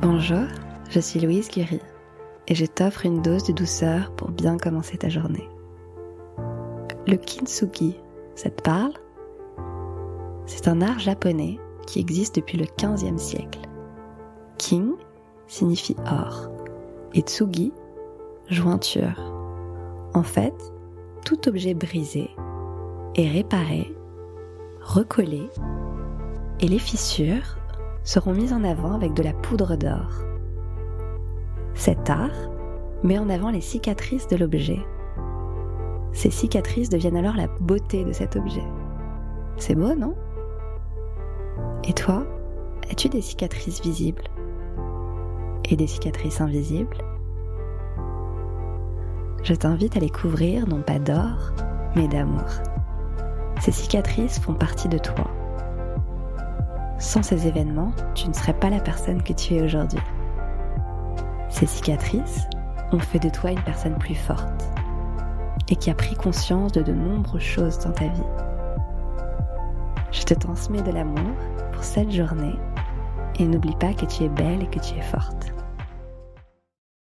Bonjour, je suis Louise Guéry et je t'offre une dose de douceur pour bien commencer ta journée. Le kintsugi, ça te parle? C'est un art japonais qui existe depuis le 15e siècle. Kin signifie or et tsugi, jointure. En fait, tout objet brisé est réparé, recollé et les fissures seront mises en avant avec de la poudre d'or. Cet art met en avant les cicatrices de l'objet. Ces cicatrices deviennent alors la beauté de cet objet. C'est beau, non? Et toi, as-tu des cicatrices visibles? Et des cicatrices invisibles? Je t'invite à les couvrir non pas d'or, mais d'amour. Ces cicatrices font partie de toi sans ces événements, tu ne serais pas la personne que tu es aujourd'hui. Ces cicatrices ont fait de toi une personne plus forte et qui a pris conscience de de nombreuses choses dans ta vie. Je te transmets de l'amour pour cette journée et n'oublie pas que tu es belle et que tu es forte.